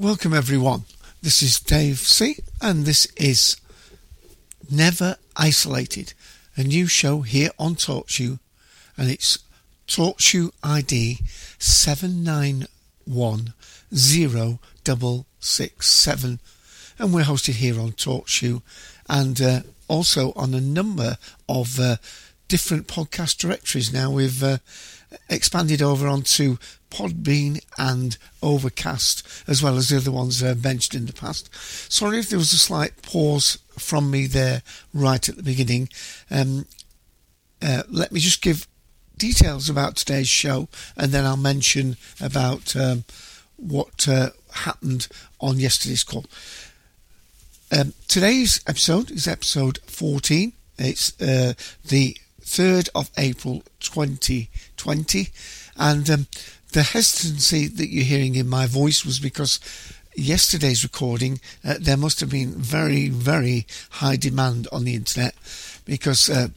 Welcome, everyone. This is Dave C., and this is Never Isolated, a new show here on TalkShoe, and it's TalkShoe ID 791067, and we're hosted here on TalkShoe and uh, also on a number of uh, different podcast directories. Now we've uh, expanded over onto Podbean and Overcast, as well as the other ones I've mentioned in the past. Sorry if there was a slight pause from me there right at the beginning. Um, uh, let me just give details about today's show, and then I'll mention about um, what uh, happened on yesterday's call. Um, today's episode is episode 14. It's uh, the 3rd of April 2020, and um, the hesitancy that you're hearing in my voice was because yesterday's recording uh, there must have been very very high demand on the internet because uh,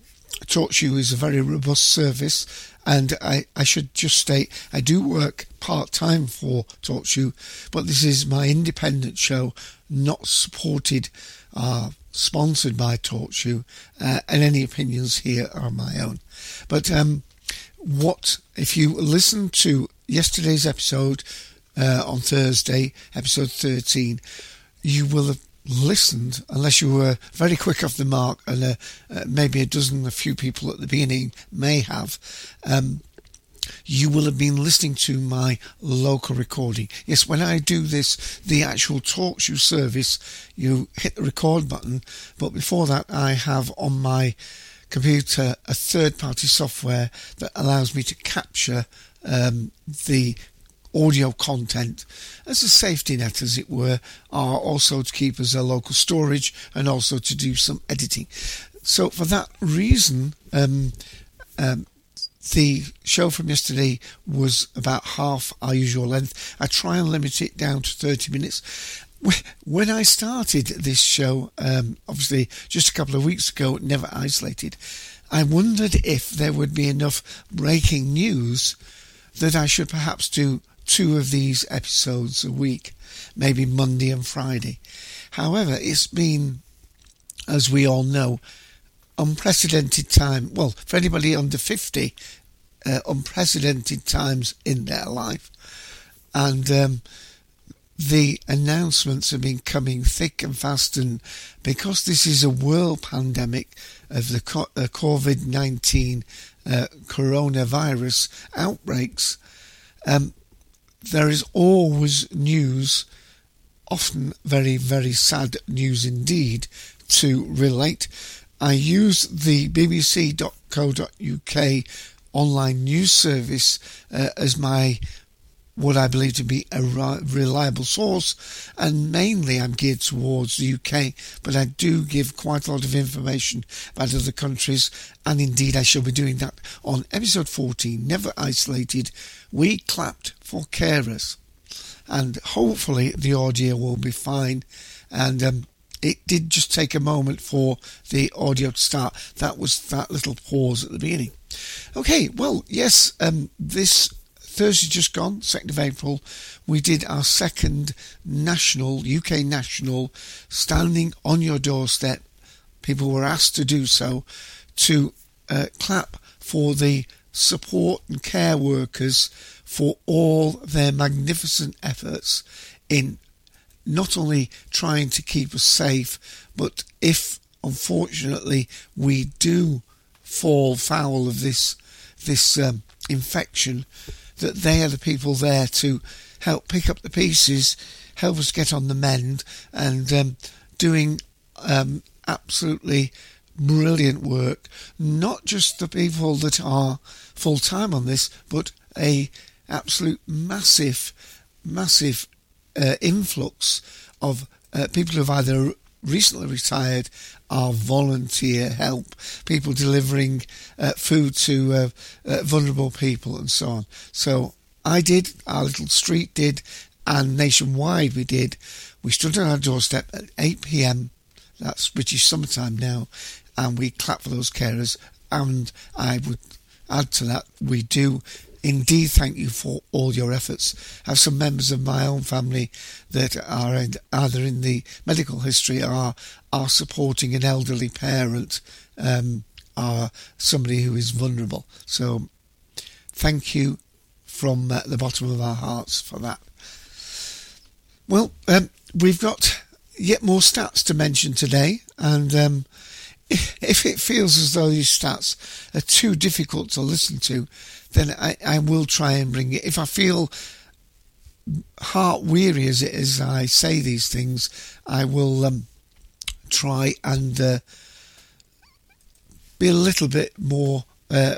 TalkShoe is a very robust service. And I, I should just state I do work part time for TalkShoe but this is my independent show not supported uh, sponsored by TalkShoe uh, and any opinions here are my own but um, what if you listen to yesterday's episode uh, on Thursday, episode 13, you will have listened, unless you were very quick off the mark, and uh, uh, maybe a dozen, a few people at the beginning may have. Um, you will have been listening to my local recording. Yes, when I do this, the actual talk TalkShoe service, you hit the record button, but before that, I have on my computer a third party software that allows me to capture um, the audio content as a safety net, as it were, are also to keep as a local storage and also to do some editing. So, for that reason, um, um, the show from yesterday was about half our usual length. I try and limit it down to 30 minutes. When I started this show, um, obviously just a couple of weeks ago, Never Isolated, I wondered if there would be enough breaking news that I should perhaps do two of these episodes a week, maybe Monday and Friday. However, it's been, as we all know, unprecedented time. Well, for anybody under 50, uh, unprecedented times in their life. And um, the announcements have been coming thick and fast. And because this is a world pandemic of the uh, COVID 19 uh, coronavirus outbreaks, um, there is always news, often very, very sad news indeed, to relate. I use the bbc.co.uk online news service uh, as my what I believe to be a reliable source, and mainly I'm geared towards the UK, but I do give quite a lot of information about other countries, and indeed I shall be doing that on episode 14, Never Isolated. We clapped for carers, and hopefully the audio will be fine, and um, it did just take a moment for the audio to start. That was that little pause at the beginning. Okay, well, yes, um, this Thursday just gone, 2nd of April, we did our second national, UK national, standing on your doorstep. People were asked to do so to uh, clap for the support and care workers for all their magnificent efforts in not only trying to keep us safe, but if unfortunately we do fall foul of this this um, infection, that they are the people there to help pick up the pieces, help us get on the mend, and um, doing um, absolutely brilliant work. Not just the people that are full time on this, but a absolute massive massive uh, influx of uh, people who've either recently retired are volunteer help, people delivering uh, food to uh, uh, vulnerable people and so on. So I did, our little street did, and nationwide we did. We stood on our doorstep at 8 p.m. That's British summertime now, and we clapped for those carers. And I would add to that, we do indeed thank you for all your efforts. I have some members of my own family that are in, either in the medical history or are supporting an elderly parent, um, or somebody who is vulnerable. So thank you from uh, the bottom of our hearts for that. Well, um, we've got yet more stats to mention today, and um, if it feels as though these stats are too difficult to listen to, then I, I will try and bring it. If I feel heart weary as it as I say these things, I will um, try and uh, be a little bit more uh,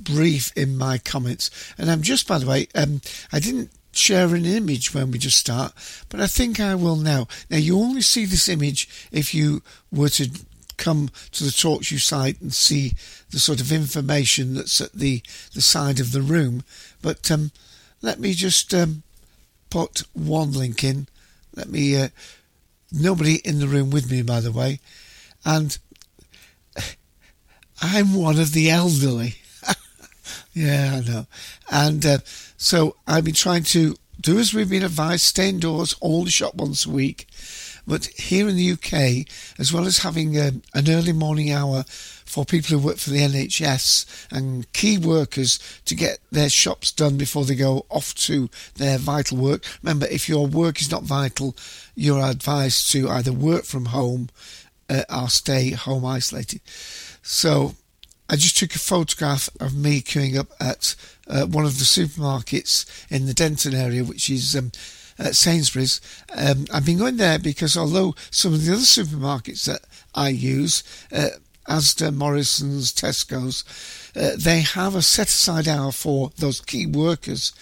brief in my comments. And I'm just, by the way, um, I didn't share an image when we just start, but I think I will now. Now, you only see this image if you were to come to the TalkShoe site and see the sort of information that's at the, the side of the room. But um, let me just um, put one link in. Let me. Uh, nobody in the room with me, by the way, and I'm one of the elderly. yeah, I know. And uh, so I've been trying to do as we've been advised, stay indoors, only shop once a week. But here in the UK, as well as having a, um, an early morning hour for people who work for the NHS and key workers to get their shops done before they go off to their vital work. Remember, if your work is not vital, you're advised to either work from home uh, or stay home isolated. So I just took a photograph of me queuing up at uh, one of the supermarkets in the Denton area, which is um, at Sainsbury's. Um, I've been going there because although some of the other supermarkets that I use, uh, Asda, Morrison's, Tesco's, uh, they have a set aside hour for those key workers,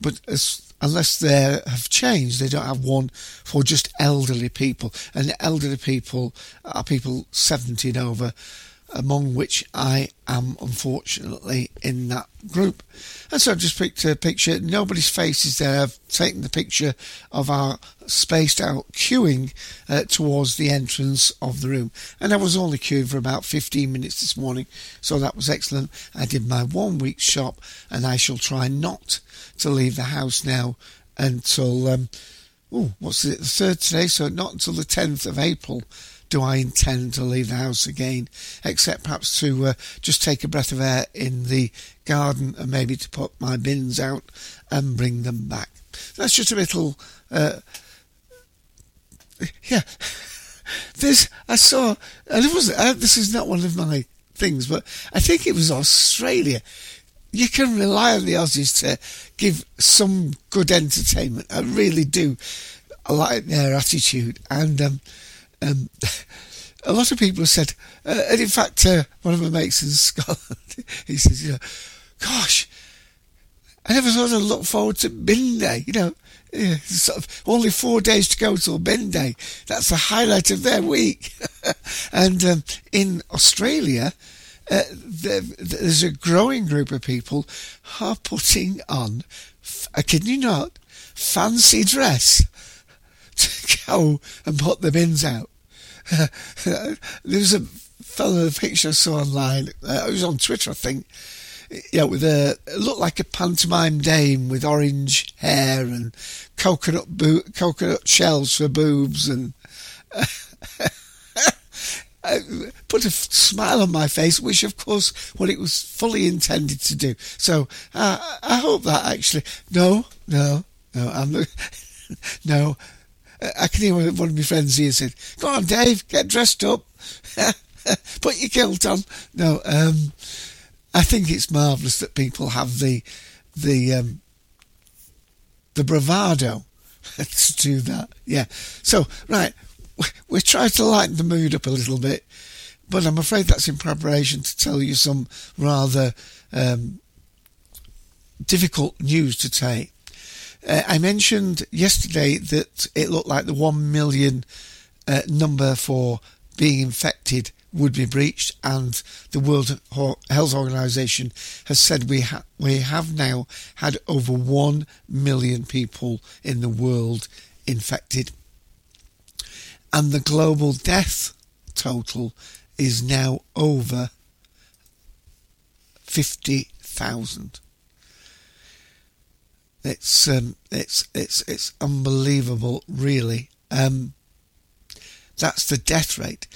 but as, unless they have changed, they don't have one for just elderly people. And elderly people are people 70 and over among which I am unfortunately in that group. And so I've just picked a picture. Nobody's face is there. I've taken the picture of our spaced out queuing uh, towards the entrance of the room. And I was only queuing for about 15 minutes this morning, so that was excellent. I did my one week shop, and I shall try not to leave the house now until, um, oh, what's it, the third today? So not until the 10th of April do I intend to leave the house again, except perhaps to uh, just take a breath of air in the garden and maybe to put my bins out and bring them back. That's just a little, uh, yeah. This I saw, and it was uh, this is not one of my things, but I think it was Australia. You can rely on the Aussies to give some good entertainment. I really do. Like their attitude, and um, um, a lot of people have said, uh, and in fact, uh, one of my mates in Scotland, he says, you know, gosh, I never sort of look forward to bin day, you know. Yeah, sort of only four days to go till bin day. That's the highlight of their week. and um, in Australia, uh, there's a growing group of people who are putting on, I kid you not, fancy dress go and put the bins out. there was a fellow, a picture I saw online, uh, it was on Twitter, I think, yeah, with a, looked like a pantomime dame with orange hair and coconut bo- coconut shells for boobs and put a smile on my face, which of course what it was fully intended to do. So uh, I hope that actually, no, no, no, I'm no, I can hear one of my friends here said, "Go on, Dave, get dressed up, put your kilt on." No, um, I think it's marvellous that people have the the um, the bravado to do that. Yeah. So right, we're trying to lighten the mood up a little bit, but I'm afraid that's in preparation to tell you some rather um, difficult news to take. Uh, I mentioned yesterday that it looked like the 1 million uh, number for being infected would be breached, and the World Health Organization has said we ha- we have now had over one million people in the world infected, and the global death total is now over fifty thousand. It's um, it's it's it's unbelievable, really. Um, that's the death rate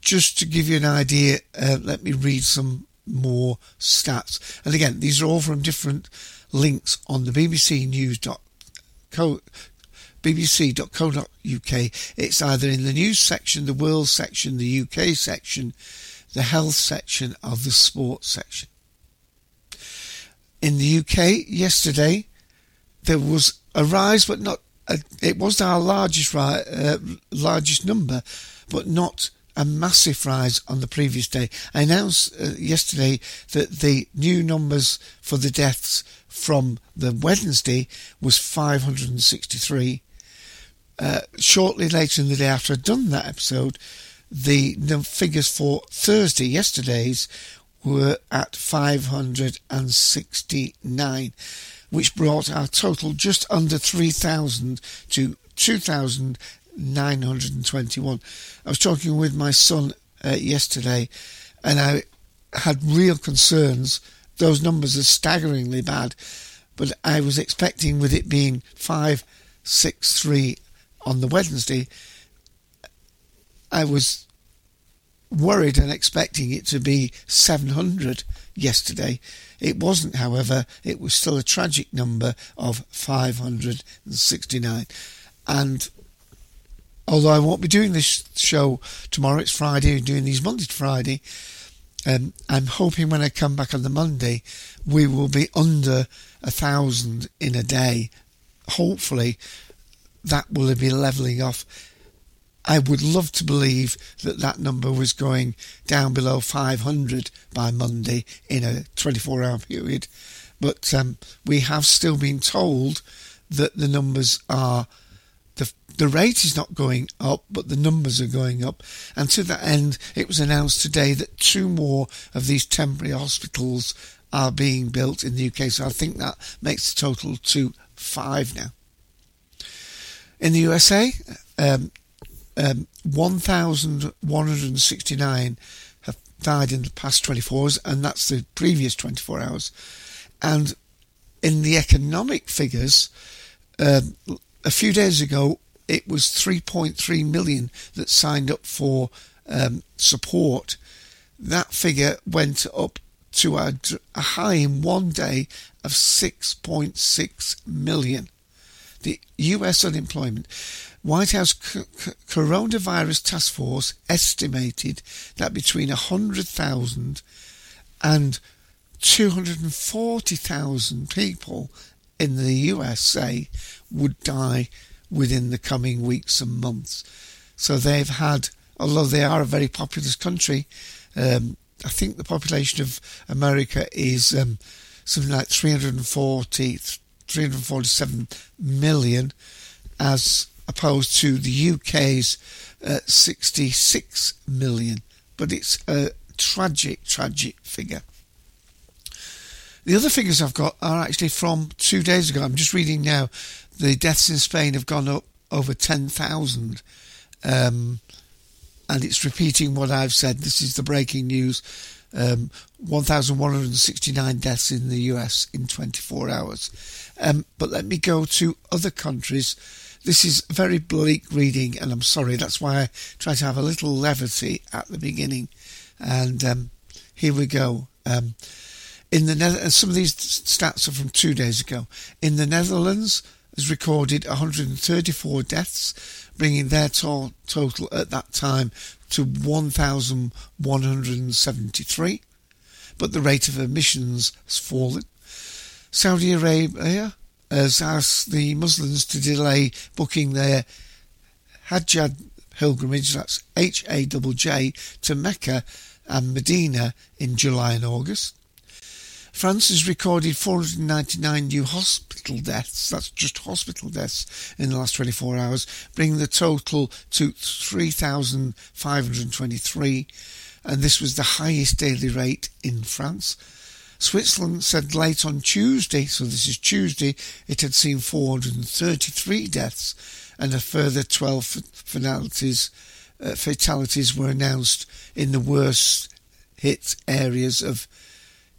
just to give you an idea, uh, let me read some more stats. And again, these are all from different links on the BBC News.co. BBC.co.uk. It's either in the news section, the world section, the UK section, the health section, or the sports section. In the UK yesterday, there was a rise, but not. A, it was our largest uh, largest number, but not a massive rise on the previous day. I announced uh, yesterday that the new numbers for the deaths from the Wednesday was 563. Uh, shortly later in the day after I'd done that episode, the, the figures for Thursday, yesterday's, were at 569, which brought our total just under 3,000 to 2,921. I was talking with my son uh, yesterday and I had real concerns. Those numbers are staggeringly bad, but I was expecting with it being 563 on the Wednesday, I was worried and expecting it to be 700 yesterday. It wasn't, however, it was still a tragic number of 569. And although I won't be doing this show tomorrow, it's Friday, I'm doing these Monday to Friday. Um, I'm hoping when I come back on the Monday, we will be under a thousand in a day. Hopefully, that will be levelling off. I would love to believe that that number was going down below 500 by Monday in a 24 hour period. But um, we have still been told that the numbers are the the rate is not going up, but the numbers are going up. And to that end, it was announced today that two more of these temporary hospitals are being built in the UK. So I think that makes the total to five now. In the USA, um, um, 1,169 have died in the past 24 hours, and that's the previous 24 hours. And in the economic figures, um, a few days ago, it was 3.3 million that signed up for um, support. That figure went up to a, a high in one day of 6.6 million. The US unemployment. White House C- C- Coronavirus Task Force estimated that between 100,000 and 240,000 people in the USA would die within the coming weeks and months. So they've had, although they are a very populous country, um, I think the population of America is um, something like 340, 347 million, as opposed to the UK's uh, 66 million. But it's a tragic, tragic figure. The other figures I've got are actually from two days ago. I'm just reading now. The deaths in Spain have gone up over 10,000. Um, and it's repeating what I've said. This is the breaking news. Um, 1,169 deaths in the US in 24 hours. Um, but let me go to other countries. This is very bleak reading, and I'm sorry. That's why I try to have a little levity at the beginning. And um, here we go. Um, in the ne- some of these stats are from two days ago. In the Netherlands, has recorded 134 deaths, bringing their to- total at that time to 1,173. But the rate of emissions has fallen. Saudi Arabia has asked the Muslims to delay booking their Hajj pilgrimage, that's H A J J, to Mecca and Medina in July and August. France has recorded 499 new hospital deaths, that's just hospital deaths, in the last 24 hours, bringing the total to 3,523, and this was the highest daily rate in France. Switzerland said late on Tuesday, so this is Tuesday, it had seen 433 deaths, and a further 12 fatalities, uh, fatalities were announced in the worst hit areas of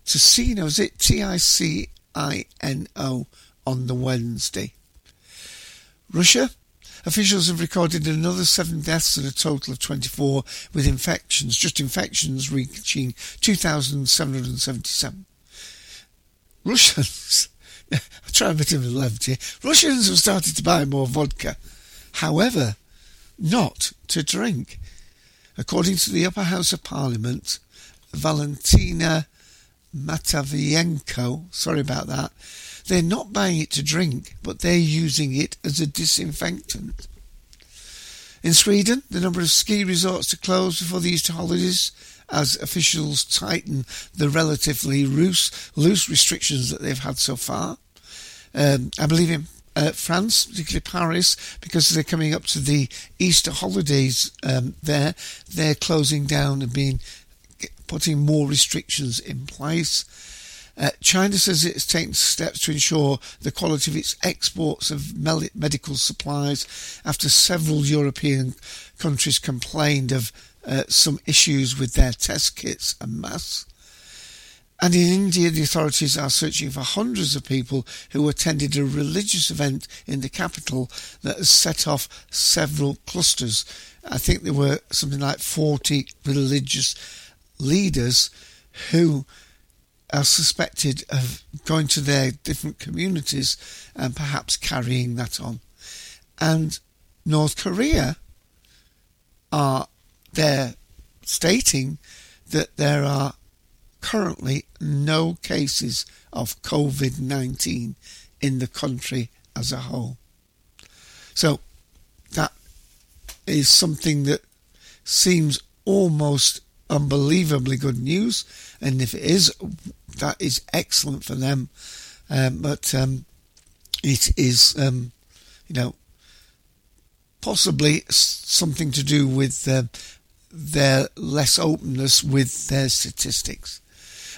Ticino, is it T-I-C-I-N-O on the Wednesday. Russia. Officials have recorded another seven deaths and a total of 24 with infections, just infections reaching 2,777. Russians, I try a bit of a levity, Russians have started to buy more vodka. However, not to drink. According to the upper house of parliament, Valentina Matviyenko, sorry about that, they're not buying it to drink, but they're using it as a disinfectant. In Sweden, the number of ski resorts to close before the Easter holidays as officials tighten the relatively loose, loose restrictions that they've had so far. Um, I believe in uh, France, particularly Paris, because they're coming up to the Easter holidays um, there, they're closing down and being putting more restrictions in place. Uh, China says it's taken steps to ensure the quality of its exports of medical supplies after several European countries complained of uh, some issues with their test kits and masks. And in India, the authorities are searching for hundreds of people who attended a religious event in the capital that has set off several clusters. I think there were something like 40 religious leaders who are suspected of going to their different communities and perhaps carrying that on. And North Korea are there stating that there are currently no cases of COVID 19 in the country as a whole. So that is something that seems almost unbelievably good news, and if it is, that is excellent for them. Um, but um, it is, um, you know, possibly something to do with uh, their less openness with their statistics.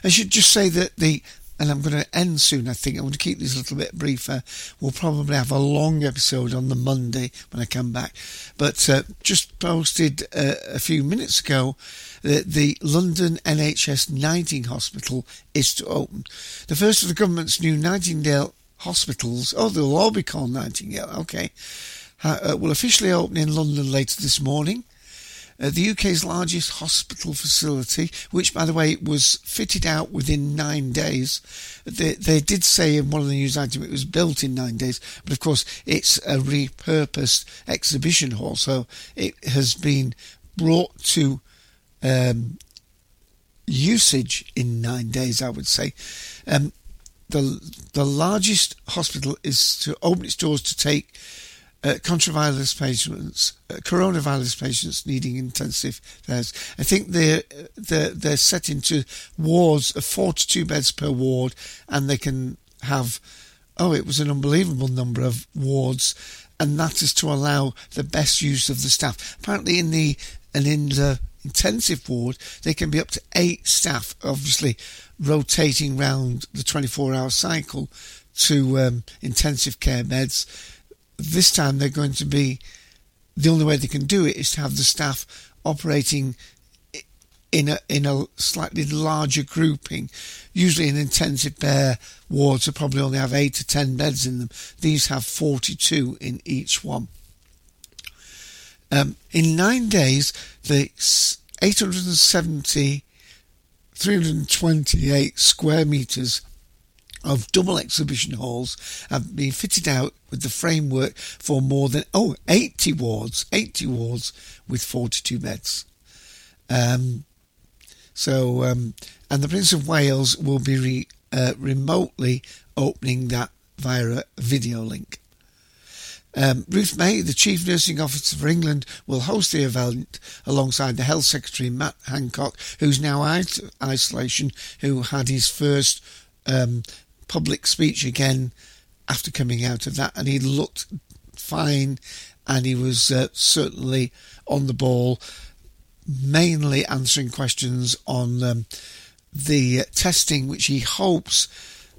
I should just say that the and I'm going to end soon, I think. I want to keep this a little bit briefer. We'll probably have a long episode on the Monday when I come back. But uh, just posted uh, a few minutes ago that the London NHS Nightingale Hospital is to open. The first of the government's new Nightingale hospitals, oh, they'll all be called Nightingale, okay, uh, will officially open in London later this morning. Uh, the UK's largest hospital facility, which, by the way, was fitted out within nine days. They, they did say in one of the news items it was built in nine days, but of course it's a repurposed exhibition hall, so it has been brought to um, usage in nine days, I would say. Um, the the largest hospital is to open its doors to take uh, patients, uh, coronavirus patients needing intensive cares. I think they're, they're, they're set into wards of 42 beds per ward and they can have, oh, it was an unbelievable number of wards and that is to allow the best use of the staff. Apparently in the, and in the intensive ward, they can be up to eight staff, obviously rotating round the 24 hour cycle to um, intensive care beds this time they're going to be the only way they can do it is to have the staff operating in a in a slightly larger grouping. Usually, in intensive care wards will probably only have eight to ten beds in them. These have forty-two in each one. Um, in nine days, the 870, 328 square meters of double exhibition halls have been fitted out with the framework for more than oh 80 wards 80 wards with 42 beds. Um, so um, and the Prince of Wales will be re, uh, remotely opening that via a video link. Um, Ruth May, the Chief Nursing Officer for England, will host the event alongside the Health Secretary Matt Hancock, who's now out of isolation, who had his first um, public speech again after coming out of that, and he looked fine, and he was uh, certainly on the ball, mainly answering questions on um, the testing, which he hopes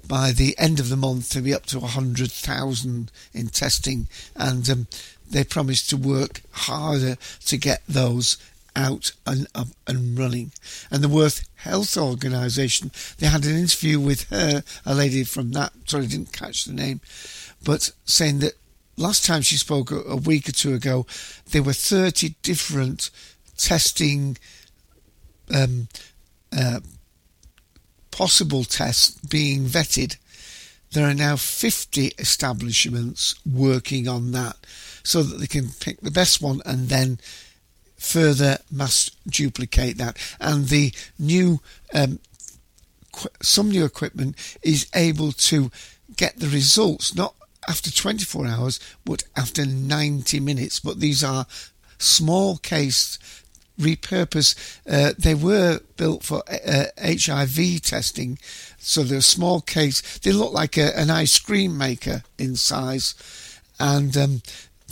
by the end of the month to be up to 100,000 in testing, and um, they promised to work harder to get those out and up and running. And the World Health Organization, they had an interview with her, a lady from that, sorry, I didn't catch the name, but saying that last time she spoke a, a week or two ago, there were 30 different testing um, uh, possible tests being vetted. There are now 50 establishments working on that so that they can pick the best one and then further mass duplicate that. And the new, um, some new equipment is able to get the results not after 24 hours but after 90 minutes. But these are small case repurpose. Uh, they were built for uh, HIV testing, so they're small case. They look like a, an ice cream maker in size, and um,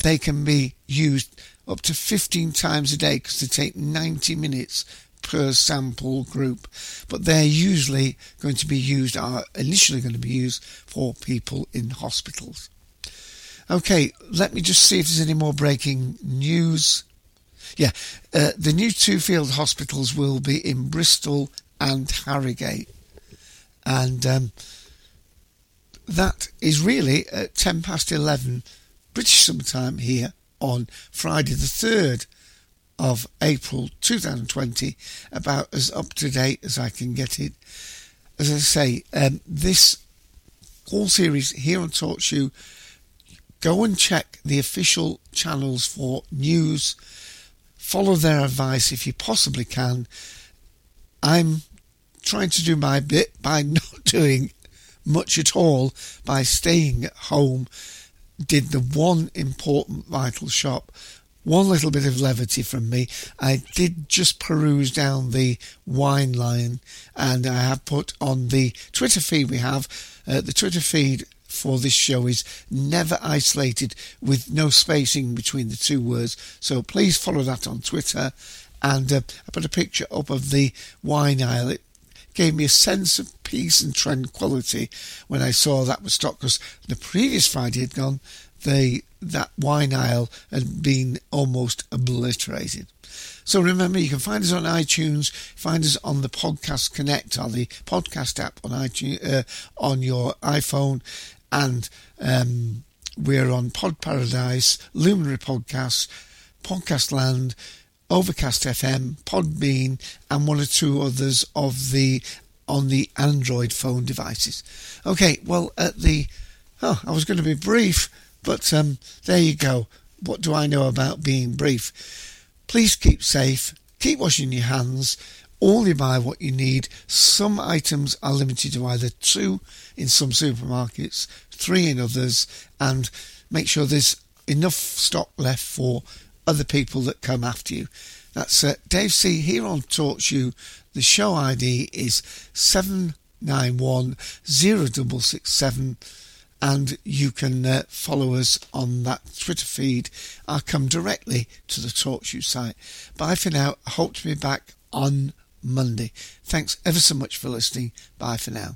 they can be used up to 15 times a day because they take 90 minutes per sample group. But they're usually going to be used, are initially going to be used for people in hospitals. Okay, let me just see if there's any more breaking news. Yeah, uh, the new two field hospitals will be in Bristol and Harrogate. And um, that is really at 10 past 11 British summertime here on Friday the 3rd of April 2020, about as up to date as I can get it. As I say, um, this whole series here on TalkShoe, go and check the official channels for news follow their advice if you possibly can. I'm trying to do my bit by not doing much at all, by staying at home. Did the one important vital shop. One little bit of levity from me. I did just peruse down the wine line and I have put on the Twitter feed we have, uh, the Twitter feed for this show is never isolated with no spacing between the two words. So please follow that on Twitter. And uh, I put a picture up of the wine aisle. It gave me a sense of peace and tranquility when I saw that was stocked because the previous Friday had gone, the that wine aisle had been almost obliterated. So remember, you can find us on iTunes, find us on the Podcast Connect or the podcast app on iTunes uh, on your iPhone, and um, we're on Pod Paradise, Luminary Podcasts, Podcast Land, Overcast FM, Podbean, and one or two others of the on the Android phone devices. Okay, well, at the oh, I was going to be brief, but um, there you go. What do I know about being brief? Please keep safe, keep washing your hands, only buy what you need. Some items are limited to either two in some supermarkets, three in others, and make sure there's enough stock left for other people that come after you. That's uh, Dave C here on TalkShoe. The show ID is 791067 and you can uh, follow us on that Twitter feed. I'll come directly to the TalkShoe site. Bye for now. Hope to be back on Monday. Thanks ever so much for listening. Bye for now.